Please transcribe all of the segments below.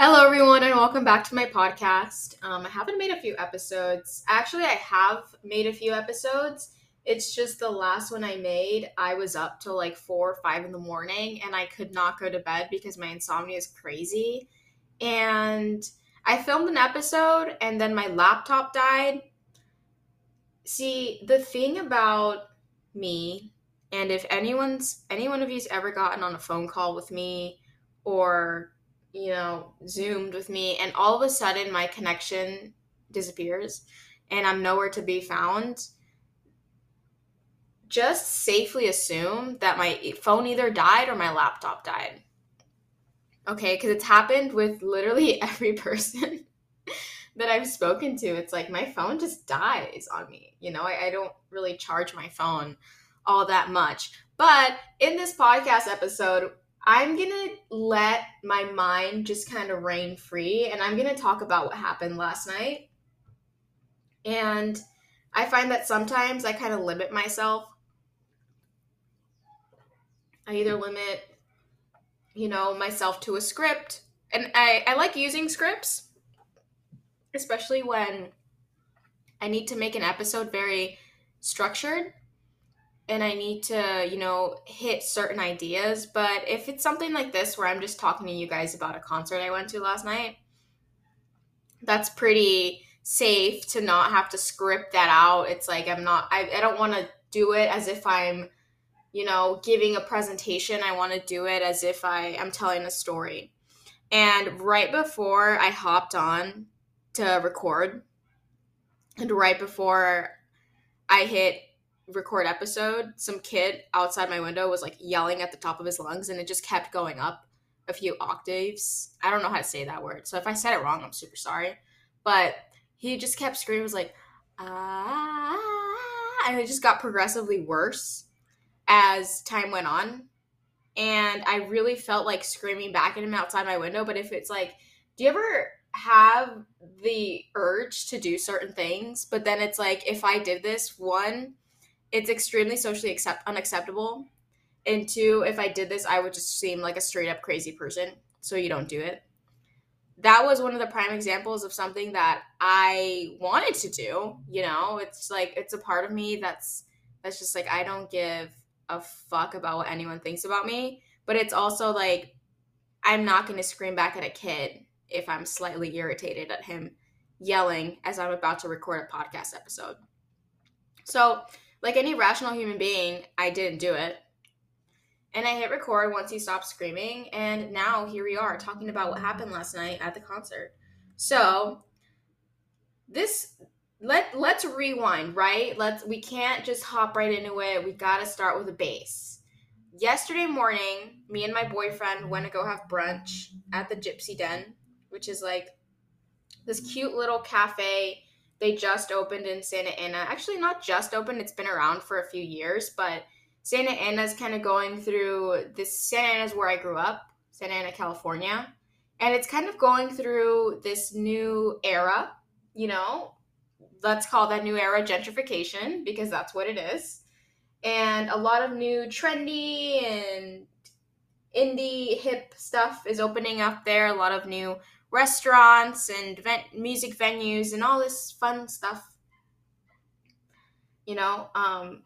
Hello, everyone, and welcome back to my podcast. Um, I haven't made a few episodes. Actually, I have made a few episodes. It's just the last one I made, I was up till like four or five in the morning and I could not go to bed because my insomnia is crazy. And I filmed an episode and then my laptop died. See, the thing about me, and if anyone's any one of you's ever gotten on a phone call with me or you know, zoomed with me, and all of a sudden my connection disappears and I'm nowhere to be found, just safely assume that my phone either died or my laptop died. Okay, because it's happened with literally every person that I've spoken to. It's like my phone just dies on me. You know, I, I don't really charge my phone all that much. But in this podcast episode, I'm going to let my mind just kind of reign free and I'm going to talk about what happened last night. And I find that sometimes I kind of limit myself. I either limit, you know, myself to a script, and I, I like using scripts, especially when I need to make an episode very structured and I need to, you know, hit certain ideas. But if it's something like this where I'm just talking to you guys about a concert I went to last night, that's pretty safe to not have to script that out. It's like I'm not, I, I don't want to do it as if I'm, you know, giving a presentation. I want to do it as if I am telling a story. And right before I hopped on to record, and right before I hit record episode, some kid outside my window was like yelling at the top of his lungs and it just kept going up a few octaves. I don't know how to say that word. So if I said it wrong, I'm super sorry. But he just kept screaming, was like, ah, and it just got progressively worse as time went on. And I really felt like screaming back at him outside my window. But if it's like, do you ever have the urge to do certain things? But then it's like, if I did this, one, it's extremely socially accept unacceptable. And two, if I did this, I would just seem like a straight up crazy person. So you don't do it. That was one of the prime examples of something that I wanted to do. You know, it's like it's a part of me that's that's just like I don't give a fuck about what anyone thinks about me. But it's also like I'm not going to scream back at a kid if I'm slightly irritated at him yelling as I'm about to record a podcast episode. So like any rational human being, I didn't do it. And I hit record once he stopped screaming, and now here we are talking about what happened last night at the concert. So, this let let's rewind, right? Let's we can't just hop right into it. We got to start with a base. Yesterday morning, me and my boyfriend went to go have brunch at the Gypsy Den, which is like this cute little cafe they just opened in Santa Ana. Actually, not just opened, it's been around for a few years, but Santa Ana is kind of going through this. Santa Ana is where I grew up, Santa Ana, California. And it's kind of going through this new era, you know, let's call that new era gentrification because that's what it is. And a lot of new trendy and indie hip stuff is opening up there. A lot of new restaurants and music venues and all this fun stuff. You know, um,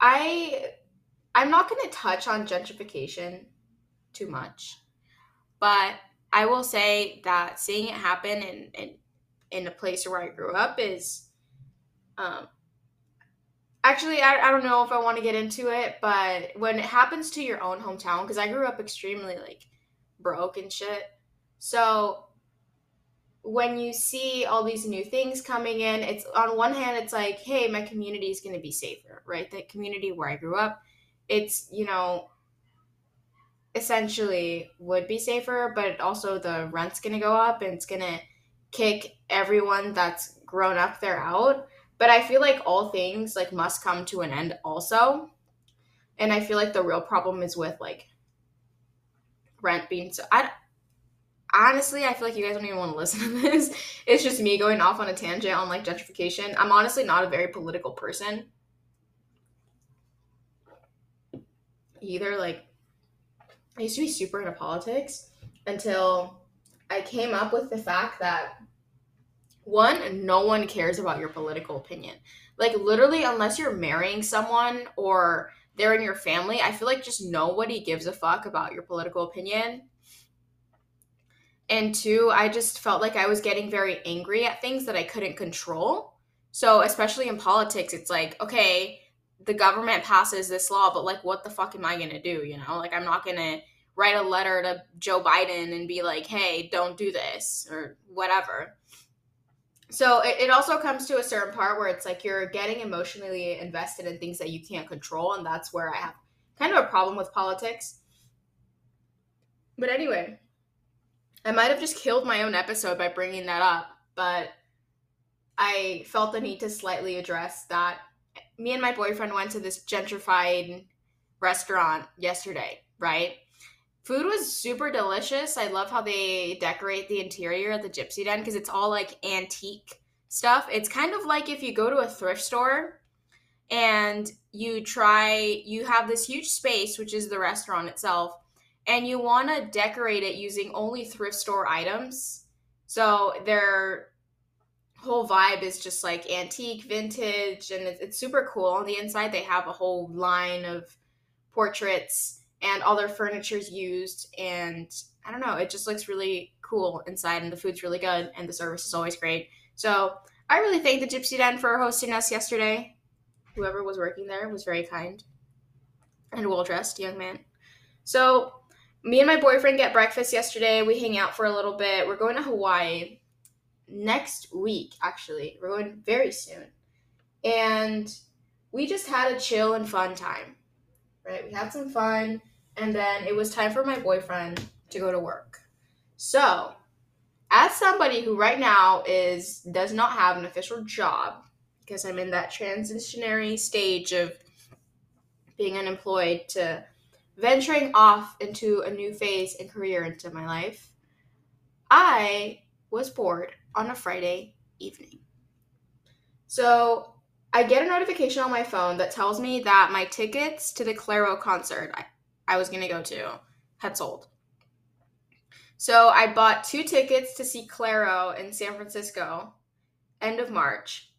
I I'm not going to touch on gentrification too much, but I will say that seeing it happen in in, in a place where I grew up is, um, actually I, I don't know if I want to get into it, but when it happens to your own hometown, because I grew up extremely like broke and shit, so when you see all these new things coming in, it's on one hand, it's like, hey, my community is going to be safer, right? The community where I grew up, it's, you know, essentially would be safer, but also the rent's going to go up and it's going to kick everyone that's grown up there out. But I feel like all things like must come to an end also. And I feel like the real problem is with like rent being so I honestly, I feel like you guys don't even want to listen to this. It's just me going off on a tangent on like gentrification. I'm honestly not a very political person. Either like I used to be super into politics until I came up with the fact that one, no one cares about your political opinion. Like literally, unless you're marrying someone or they're in your family, I feel like just nobody gives a fuck about your political opinion. And two, I just felt like I was getting very angry at things that I couldn't control. So, especially in politics, it's like, okay, the government passes this law, but like, what the fuck am I gonna do? You know, like, I'm not gonna write a letter to Joe Biden and be like, hey, don't do this or whatever. So it, it also comes to a certain part where it's like you're getting emotionally invested in things that you can't control. And that's where I have kind of a problem with politics. But anyway, I might have just killed my own episode by bringing that up, but I felt the need to slightly address that. Me and my boyfriend went to this gentrified restaurant yesterday, right? Food was super delicious. I love how they decorate the interior at the Gypsy Den because it's all like antique stuff. It's kind of like if you go to a thrift store and you try, you have this huge space, which is the restaurant itself, and you want to decorate it using only thrift store items. So their whole vibe is just like antique, vintage, and it's, it's super cool. On the inside, they have a whole line of portraits and all their furniture's used and I don't know, it just looks really cool inside and the food's really good and the service is always great. So I really thank the Gypsy Den for hosting us yesterday. Whoever was working there was very kind and well dressed young man. So me and my boyfriend get breakfast yesterday. We hang out for a little bit. We're going to Hawaii next week, actually. We're going very soon. And we just had a chill and fun time right? We had some fun, and then it was time for my boyfriend to go to work. So, as somebody who right now is does not have an official job because I'm in that transitionary stage of being unemployed to venturing off into a new phase and career into my life, I was bored on a Friday evening. So I get a notification on my phone that tells me that my tickets to the Clairo concert I, I was going to go to had sold. So I bought two tickets to see Clairo in San Francisco end of March.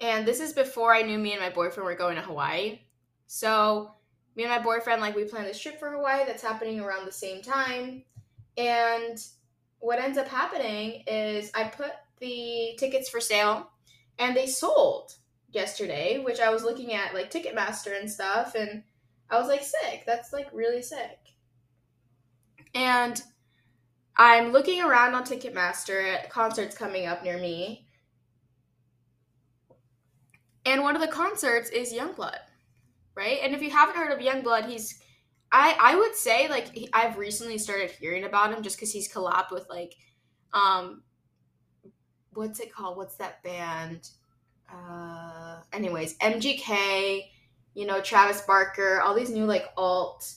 And this is before I knew me and my boyfriend were going to Hawaii. So me and my boyfriend like we planned this trip for Hawaii that's happening around the same time. And what ends up happening is I put the tickets for sale and they sold yesterday, which I was looking at like Ticketmaster and stuff, and I was like, sick. That's like really sick. And I'm looking around on Ticketmaster at concerts coming up near me. And one of the concerts is Yungblud, right? And if you haven't heard of Yungblud, he's I I would say like he, I've recently started hearing about him just because he's collabed with like um what's it called? What's that band? uh, anyways, MGK, you know, Travis Barker, all these new like alt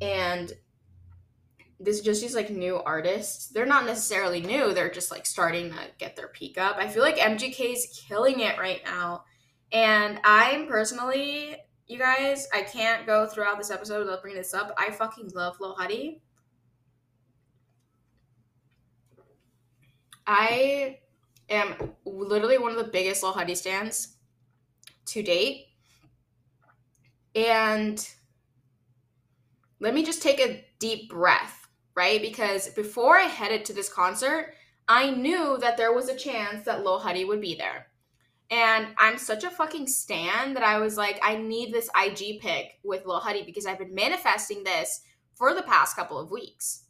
and this just these like new artists. They're not necessarily new, they're just like starting to get their peak up. I feel like MGK is killing it right now. And I'm personally, you guys, I can't go throughout this episode without bringing this up. I fucking love Lil Huddy. I am literally one of the biggest Lil Huddy stands to date. And let me just take a deep breath, right? Because before I headed to this concert, I knew that there was a chance that Lil Huddy would be there. And I'm such a fucking stan that I was like, I need this IG pic with Lil Huddy because I've been manifesting this for the past couple of weeks.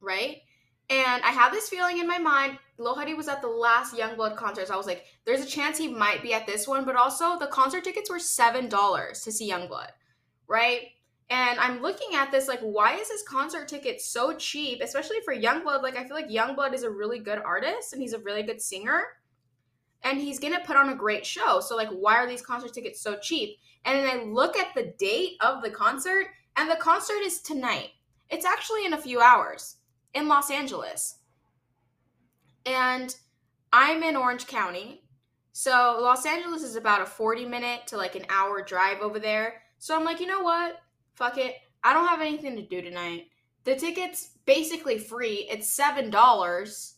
Right? And I have this feeling in my mind. Lil Huddy was at the last Yungblud concert. So I was like, there's a chance he might be at this one. But also, the concert tickets were $7 to see Yungblud, right? And I'm looking at this like, why is this concert ticket so cheap, especially for Yungblud? Like, I feel like Yungblud is a really good artist and he's a really good singer. And he's gonna put on a great show. So, like, why are these concert tickets so cheap? And then I look at the date of the concert, and the concert is tonight. It's actually in a few hours in Los Angeles. And I'm in Orange County. So Los Angeles is about a 40 minute to like an hour drive over there. So I'm like, you know what? Fuck it. I don't have anything to do tonight. the ticket's basically free. It's seven dollars.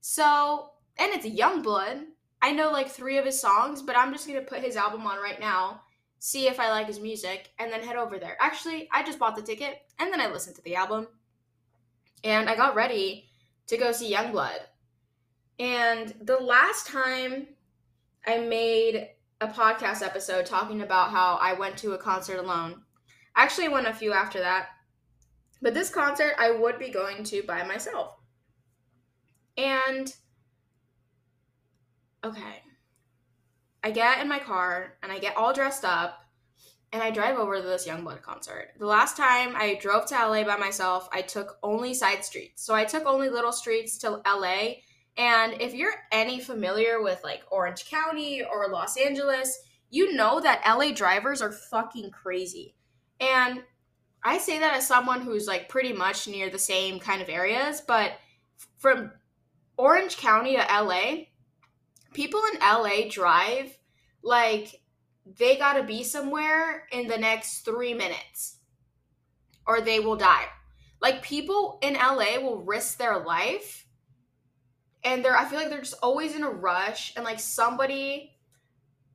So and it's Yungblud. I know like three of his songs, but I'm just gonna put his album on right now, see if I like his music, and then head over there. Actually, I just bought the ticket and then I listened to the album. And I got ready to go see Yungblud. And the last time I made a podcast episode talking about how I went to a concert alone. Actually, I went a few after that. But this concert I would be going to by myself. And okay. I get in my car and I get all dressed up and I drive over to this Yungblud concert. The last time I drove to LA by myself, I took only side streets. So I took only little streets to LA. And if you're any familiar with like Orange County or Los Angeles, you know that LA drivers are fucking crazy. And I say that as someone who's like pretty much near the same kind of areas, but from Orange County to LA, people in LA drive like they got to be somewhere in the next three minutes or they will die. Like people in LA will risk their life and they're, I feel like they're just always in a rush and like somebody,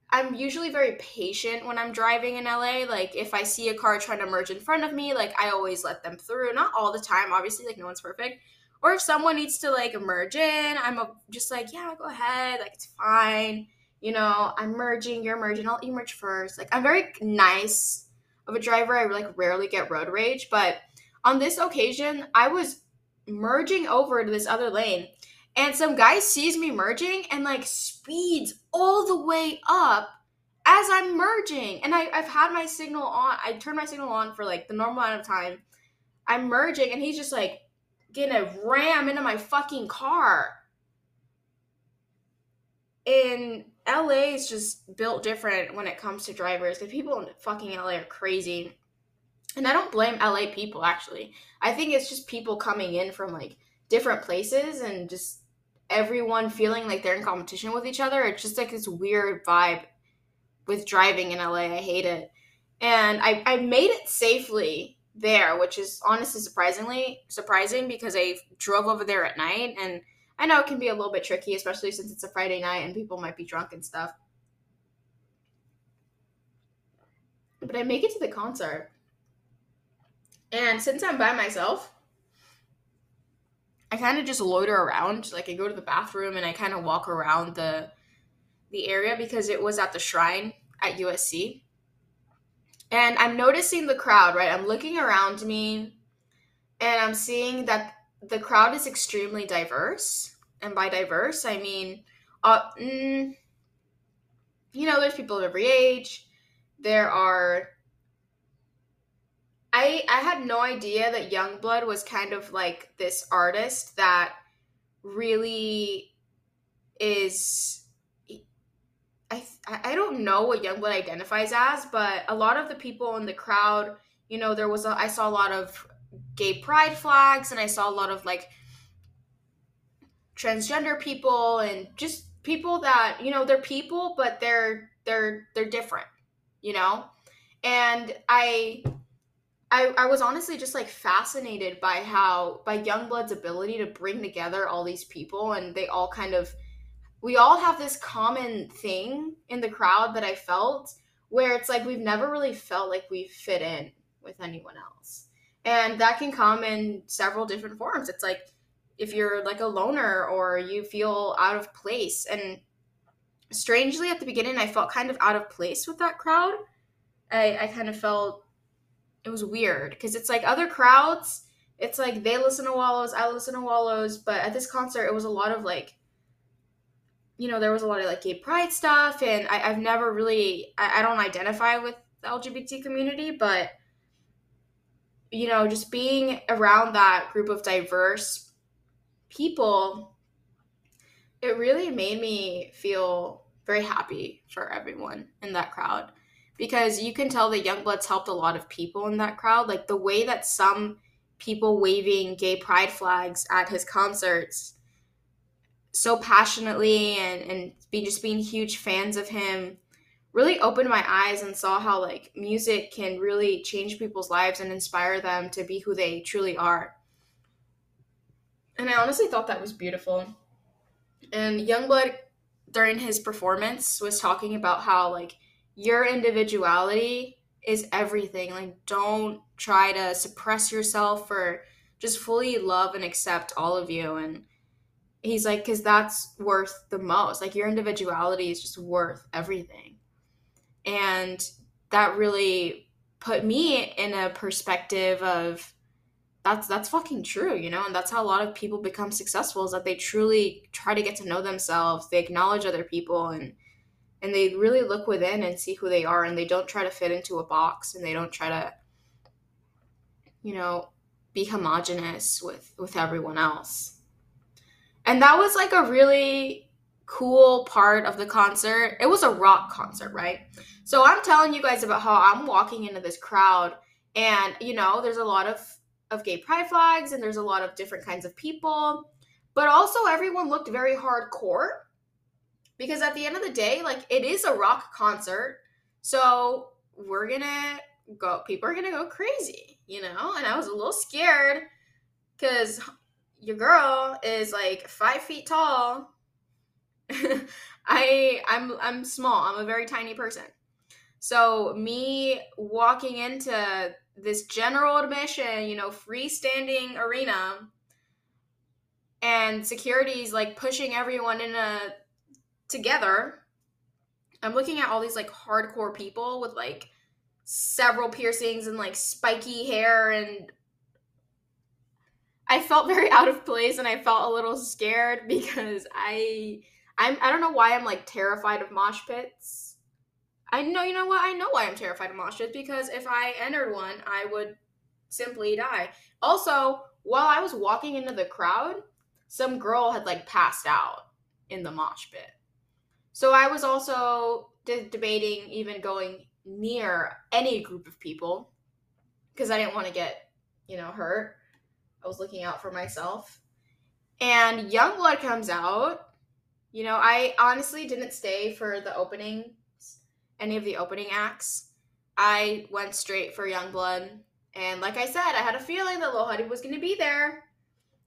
I'm usually very patient when I'm driving in LA. Like if I see a car trying to merge in front of me, like I always let them through. Not all the time, obviously, like no one's perfect. Or if someone needs to like merge in, I'm just like, yeah, go ahead, like it's fine you know, I'm merging, you're merging, I'll emerge first. Like I'm very nice of a driver. I like rarely get road rage, but on this occasion, I was merging over to this other lane and some guy sees me merging and like speeds all the way up as I'm merging. And I, have had my signal on. I turned my signal on for like the normal amount of time. I'm merging and he's just like gonna ram into my fucking car. And LA is just built different when it comes to drivers. The people in fucking LA are crazy. And I don't blame LA people actually. I think it's just people coming in from like different places and just everyone feeling like they're in competition with each other. It's just like this weird vibe with driving in LA. I hate it. And I, I made it safely there, which is honestly surprisingly surprising because I drove over there at night and I know it can be a little bit tricky, especially since it's a Friday night and people might be drunk and stuff. But I make it to the concert. And since I'm by myself, I kind of just loiter around. Like I go to the bathroom and I kind of walk around the the area because it was at the shrine at USC. And I'm noticing the crowd, right? I'm looking around me and I'm seeing that the crowd is extremely diverse, and by diverse, I mean, uh, mm, you know, there's people of every age. There are. I I had no idea that Yungblud was kind of like this artist that really is. I I don't know what Yungblud identifies as, but a lot of the people in the crowd, you know, there was a, I saw a lot of gay pride flags and I saw a lot of like transgender people and just people that, you know, they're people but they're they're they're different, you know? And I I, I was honestly just like fascinated by how by Yungblud's ability to bring together all these people and they all kind of we all have this common thing in the crowd that I felt where it's like we've never really felt like we fit in with anyone else. And that can come in several different forms. It's like if you're like a loner or you feel out of place. And strangely, at the beginning, I felt kind of out of place with that crowd. I, I kind of felt it was weird because it's like other crowds, it's like they listen to Wallows, I listen to Wallows, but at this concert, it was a lot of like, you know, there was a lot of like gay pride stuff, and I, have never really, I, I don't identify with the LGBT community, but you know, just being around that group of diverse people, it really made me feel very happy for everyone in that crowd because you can tell that Yungblud's helped a lot of people in that crowd. Like the way that some people waving gay pride flags at his concerts so passionately and, and being just being huge fans of him really opened my eyes and saw how like music can really change people's lives and inspire them to be who they truly are. And I honestly thought that was beautiful. And Yungblud during his performance was talking about how like your individuality is everything. Like don't try to suppress yourself or just fully love and accept all of you and he's like cuz that's worth the most. Like your individuality is just worth everything and that really put me in a perspective of that's that's fucking true you know? And that's how a lot of people become successful is that they truly try to get to know themselves they acknowledge other people and and they really look within and see who they are and they don't try to fit into a box and they don't try to you know be homogenous with with everyone else and that was like a really cool part of the concert it was a rock concert right so I'm telling you guys about how I'm walking into this crowd and you know, there's a lot of of gay pride flags and there's a lot of different kinds of people, but also everyone looked very hardcore because at the end of the day, like it is a rock concert. So we're going to go people are going to go crazy, you know? And I was a little scared cuz your girl is like 5 feet tall. I I'm I'm small. I'm a very tiny person. So me walking into this general admission, you know, freestanding arena and security's like pushing everyone in a together. I'm looking at all these like hardcore people with like several piercings and like spiky hair and I felt very out of place and I felt a little scared because I I'm I don't know why I'm like terrified of mosh pits I know, you know what? I know why I'm terrified of mosh pits because if I entered one, I would simply die. Also, while I was walking into the crowd, some girl had like passed out in the mosh pit. So I was also de- debating even going near any group of people because I didn't want to get, you know, hurt. I was looking out for myself. And Yungblud comes out. You know, I honestly didn't stay for the opening any of the opening acts. I went straight for Yungblud. And like I said, I had a feeling that Lil Huddy was going to be there.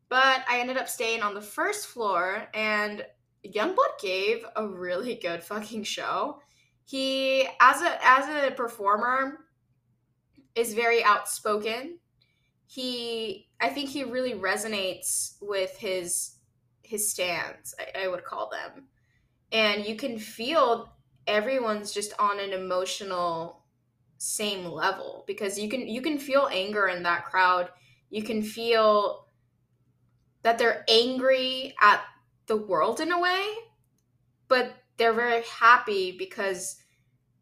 But I ended up staying on the first floor, and Yungblud gave a really good fucking show. He, as a as a performer, is very outspoken. He, I think he really resonates with his his stands. I, I would call them, and you can feel everyone's just on an emotional same level because you can you can feel anger in that crowd you can feel that they're angry at the world in a way but they're very happy because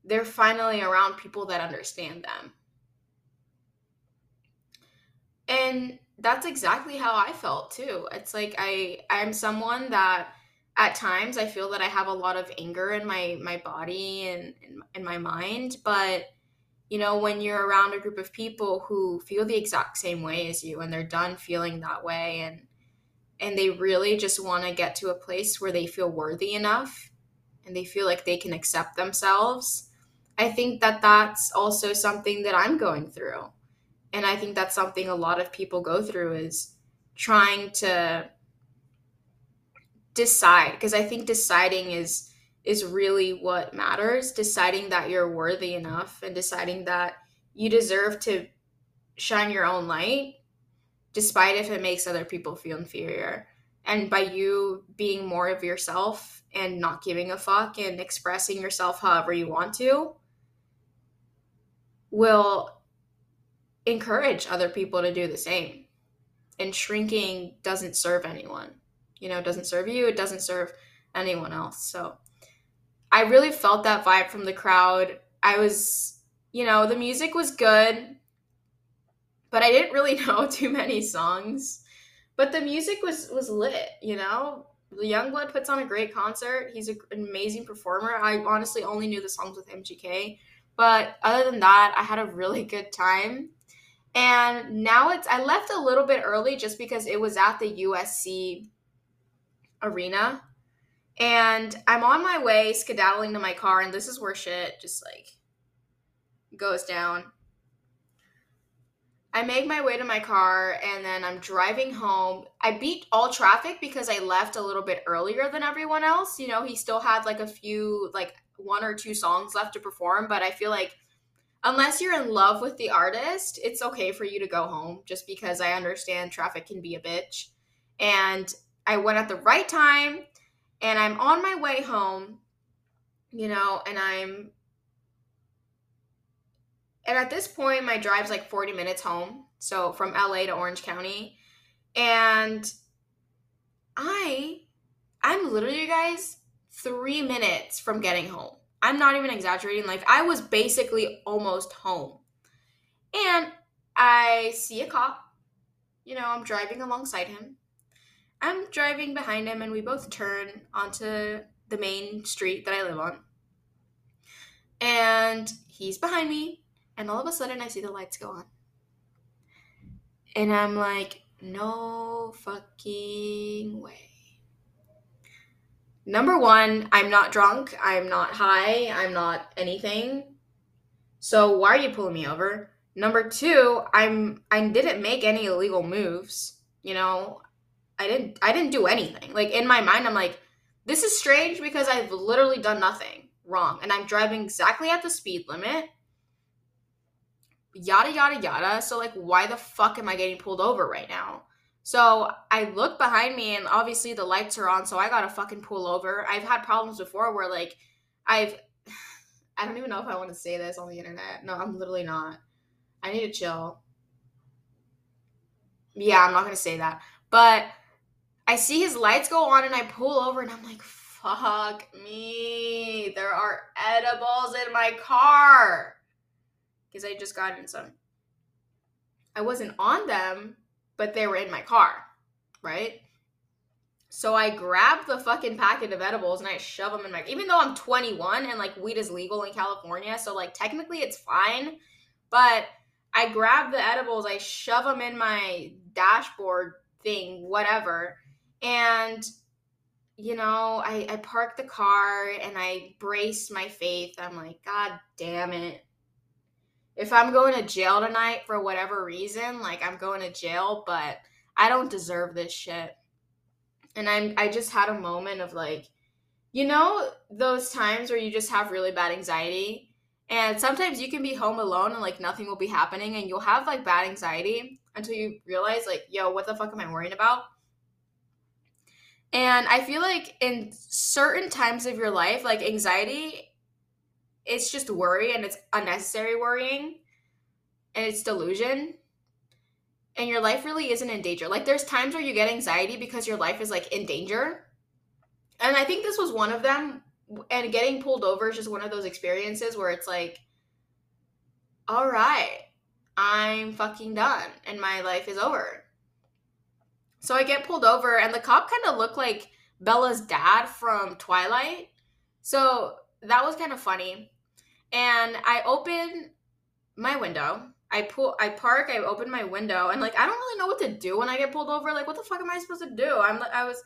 they're finally around people that understand them and that's exactly how i felt too it's like i i'm someone that at times I feel that I have a lot of anger in my my body and in my mind, but you know, when you're around a group of people who feel the exact same way as you and they're done feeling that way and and they really just want to get to a place where they feel worthy enough and they feel like they can accept themselves. I think that that's also something that I'm going through. And I think that's something a lot of people go through is trying to decide because I think deciding is is really what matters. Deciding that you're worthy enough and deciding that you deserve to shine your own light despite if it makes other people feel inferior. And by you being more of yourself and not giving a fuck and expressing yourself however you want to will encourage other people to do the same. And shrinking doesn't serve anyone you know, it doesn't serve you, it doesn't serve anyone else. So I really felt that vibe from the crowd. I was, you know, the music was good, but I didn't really know too many songs. But the music was was lit, you know. Yungblud puts on a great concert. He's an amazing performer. I honestly only knew the songs with MGK, but other than that, I had a really good time. And now it's I left a little bit early just because it was at the USC arena And I'm on my way skedaddling to my car, and this is where shit just like goes down. I make my way to my car and then I'm driving home. I beat all traffic because I left a little bit earlier than everyone else. You know, he still had like a few, like one or two songs left to perform, but I feel like unless you're in love with the artist, it's okay for you to go home just because I understand traffic can be a bitch. And I went at the right time and I'm on my way home, you know, and I'm and at this point, my drive's like 40 minutes home. So from LA to Orange County. And I, I'm literally, you guys, three minutes from getting home. I'm not even exaggerating. Like, I was basically almost home. And I see a cop. You know, I'm driving alongside him. I'm driving behind him, and we both turn onto the main street that I live on. And he's behind me and all of a sudden, I see the lights go on. And I'm like, no fucking way. Number one, I'm not drunk. I'm not high. I'm not anything. So why are you pulling me over? Number two, I'm I didn't make any illegal moves. You know, I didn't I didn't do anything. Like in my mind, I'm like, this is strange because I've literally done nothing wrong. And I'm driving exactly at the speed limit yada yada yada. So like why the fuck am I getting pulled over right now? So I look behind me and obviously the lights are on, so I gotta fucking pull over. I've had problems before where like I've I don't even know if I want to say this on the internet. No, I'm literally not. I need to chill. Yeah, I'm not gonna say that. But I see his lights go on and I pull over and I'm like, fuck me. There are edibles in my car because I just got in some. I wasn't on them, but they were in my car, right? So I grab the fucking packet of edibles and I shove them in my even though I'm 21 and like weed is legal in California, so like technically it's fine, but I grab the edibles, I shove them in my dashboard thing, whatever. And you know, I I park the car and I brace my faith. I'm like, god damn it if I'm going to jail tonight for whatever reason, like I'm going to jail, but I don't deserve this shit. And I'm I just had a moment of like, you know, those times where you just have really bad anxiety. And sometimes you can be home alone and like nothing will be happening and you'll have like bad anxiety until you realize like, yo, what the fuck am I worrying about? And I feel like in certain times of your life, like anxiety it's just worry and it's unnecessary worrying and it's delusion. And your life really isn't in danger. Like there's times where you get anxiety because your life is like in danger. And i think this was one of them and getting pulled over is just one of those experiences where it's like all right i'm fucking done and my life is over. So i get pulled over and the cop kind of looked like bella's dad from twilight. So that was kind of funny and I open my window. I pull, I park, I open my window, and like I don't really know what to do when I get pulled over. Like, what the fuck am I supposed to do? I'm, I was,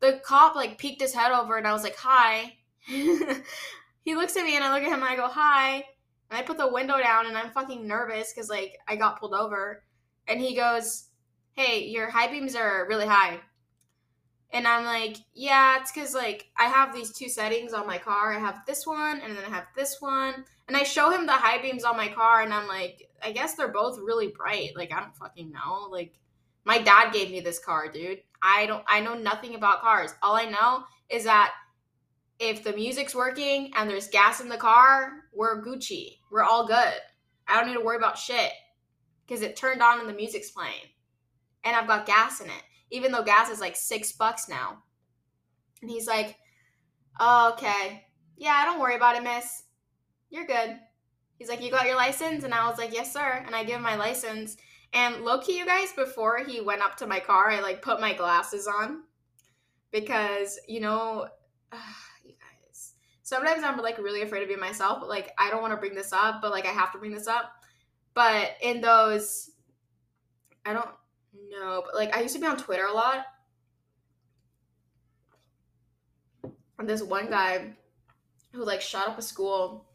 the cop like peeked his head over, and I was like, "Hi." he looks at me, and I look at him, and I go, "Hi." And I put the window down, and I'm fucking nervous because like I got pulled over, and he goes, "Hey, your high beams are really high." And I'm like, yeah, it's because like I have these two settings on my car. I have this one and then I have this one. And I show him the high beams on my car and I'm like, I guess they're both really bright. Like I don't fucking know. Like my dad gave me this car, dude. I don't I know nothing about cars. All I know is that if the music's working and there's gas in the car, we're Gucci. We're all good. I don't need to worry about shit because it turned on and the music's playing. And I've got gas in it even though gas is like six bucks now. And he's like, oh, okay. Yeah, don't worry about it, miss. You're good. He's like, you got your license? And I was like, yes, sir. And I give him my license. And low key, you guys, before he went up to my car, I like put my glasses on because, you know, you guys, sometimes I'm like really afraid to be myself, but like I don't want to bring this up, but like I have to bring this up. But in those, I don't, no, but like I used to be on Twitter a lot. And this one guy who like shot up a school.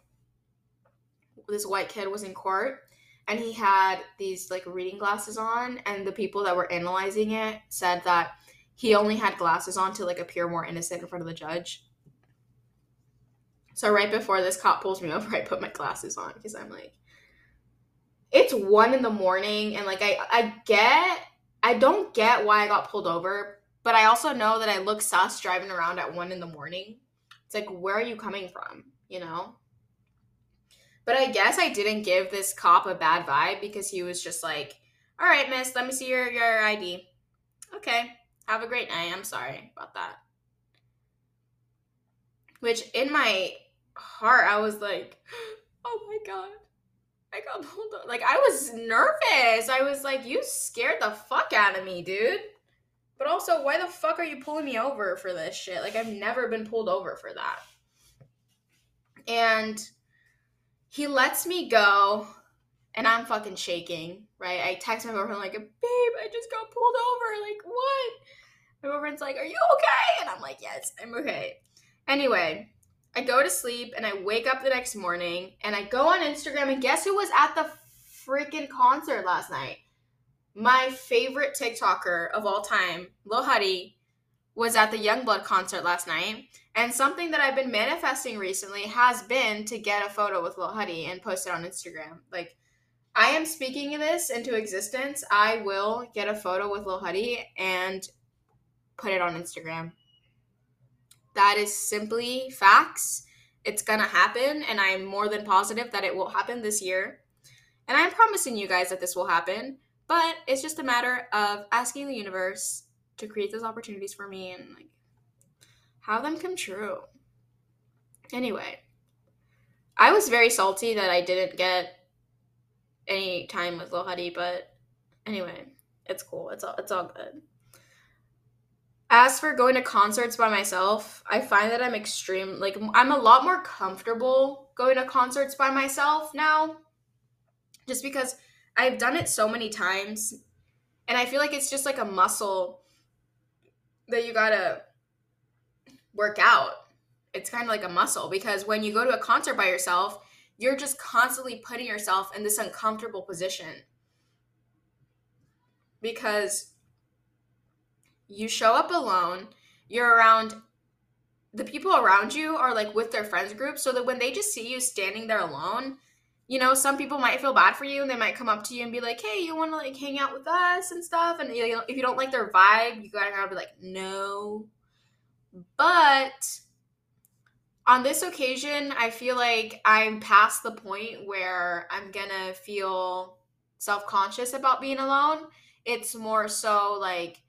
This white kid was in court and he had these like reading glasses on and the people that were analyzing it said that he only had glasses on to like appear more innocent in front of the judge. So right before this cop pulls me over, I put my glasses on because I'm like, it's one in the morning, and like I I get I don't get why I got pulled over, but I also know that I look sus driving around at one in the morning. It's like, where are you coming from? You know? But I guess I didn't give this cop a bad vibe because he was just like, all right, miss, let me see your, your ID. Okay, have a great night. I'm sorry about that. Which in my heart, I was like, oh my God. I got pulled. Like, I was nervous. I was like, you scared the fuck out of me, dude. But also, why the fuck are you pulling me over for this shit? Like, I've never been pulled over for that. And he lets me go, and I'm fucking shaking, right? I text my boyfriend, like, babe, I just got pulled over. Like, what? My boyfriend's like, are you okay? And I'm like, yes, I'm okay. Anyway, I go to sleep and I wake up the next morning and I go on Instagram and guess who was at the freaking concert last night? My favorite TikToker of all time, Lil Huddy, was at the Yungblud concert last night. And something that I've been manifesting recently has been to get a photo with Lil Huddy and post it on Instagram. Like, I am speaking this into existence. I will get a photo with Lil Huddy and put it on Instagram. That is simply facts. It's gonna happen, and I'm more than positive that it will happen this year. And I'm promising you guys that this will happen, but it's just a matter of asking the universe to create those opportunities for me and like have them come true. Anyway, I was very salty that I didn't get any time with Lil Huddy, but anyway, it's cool. It's all it's all good. As for going to concerts by myself, I find that I'm extreme like I'm a lot more comfortable going to concerts by myself now just because I've done it so many times and I feel like it's just like a muscle that you got to work out. It's kind of like a muscle because when you go to a concert by yourself, you're just constantly putting yourself in this uncomfortable position because you show up alone, you're around the people around you are like with their friends group so that when they just see you standing there alone, you know, some people might feel bad for you and they might come up to you and be like, "Hey, you want to like hang out with us and stuff?" And you know, if you don't like their vibe, you gotta be like, "No." But on this occasion, I feel like I'm past the point where I'm gonna feel self conscious about being alone. It's more so like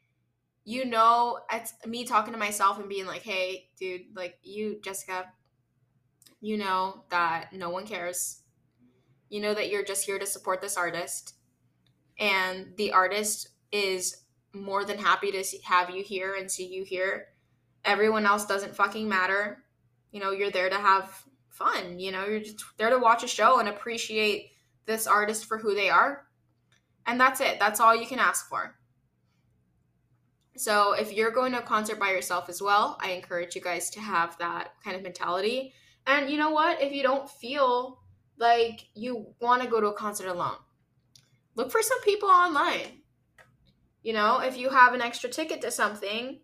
you know, it's me talking to myself and being like, hey, dude, like, you, Jessica, you know that no one cares. You know that you're just here to support this artist. And the artist is more than happy to see, have you here and see you here. Everyone else doesn't fucking matter. You know, you're there to have fun. You know, you're just there to watch a show and appreciate this artist for who they are. And that's it. That's all you can ask for. So if you're going to a concert by yourself as well, I encourage you guys to have that kind of mentality. And you know what? If you don't feel like you want to go to a concert alone, look for some people online. You know, if you have an extra ticket to something,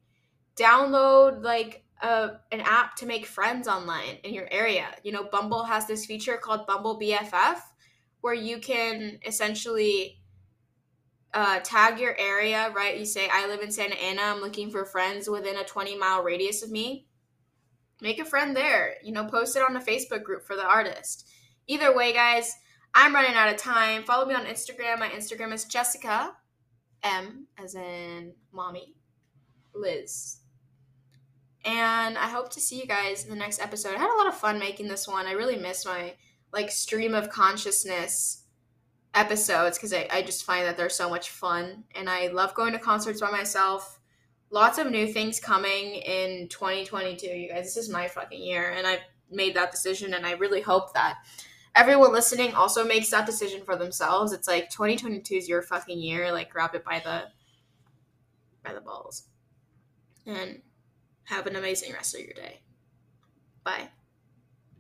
download like a, an app to make friends online in your area. You know, Bumble has this feature called Bumble BFF where you can essentially uh, tag your area, right? You say, I live in Santa Ana. I'm looking for friends within a 20 mile radius of me. Make a friend there. You know, post it on the Facebook group for the artist. Either way, guys, I'm running out of time. Follow me on Instagram. My Instagram is Jessica M, as in mommy, Liz. And I hope to see you guys in the next episode. I had a lot of fun making this one. I really miss my like stream of consciousness episodes because I, I just find that they're so much fun and I love going to concerts by myself. Lots of new things coming in 2022, you guys. This is my fucking year and I've made that decision and I really hope that everyone listening also makes that decision for themselves. It's like 2022 is your fucking year. Like grab it by the by the balls. And have an amazing rest of your day. Bye.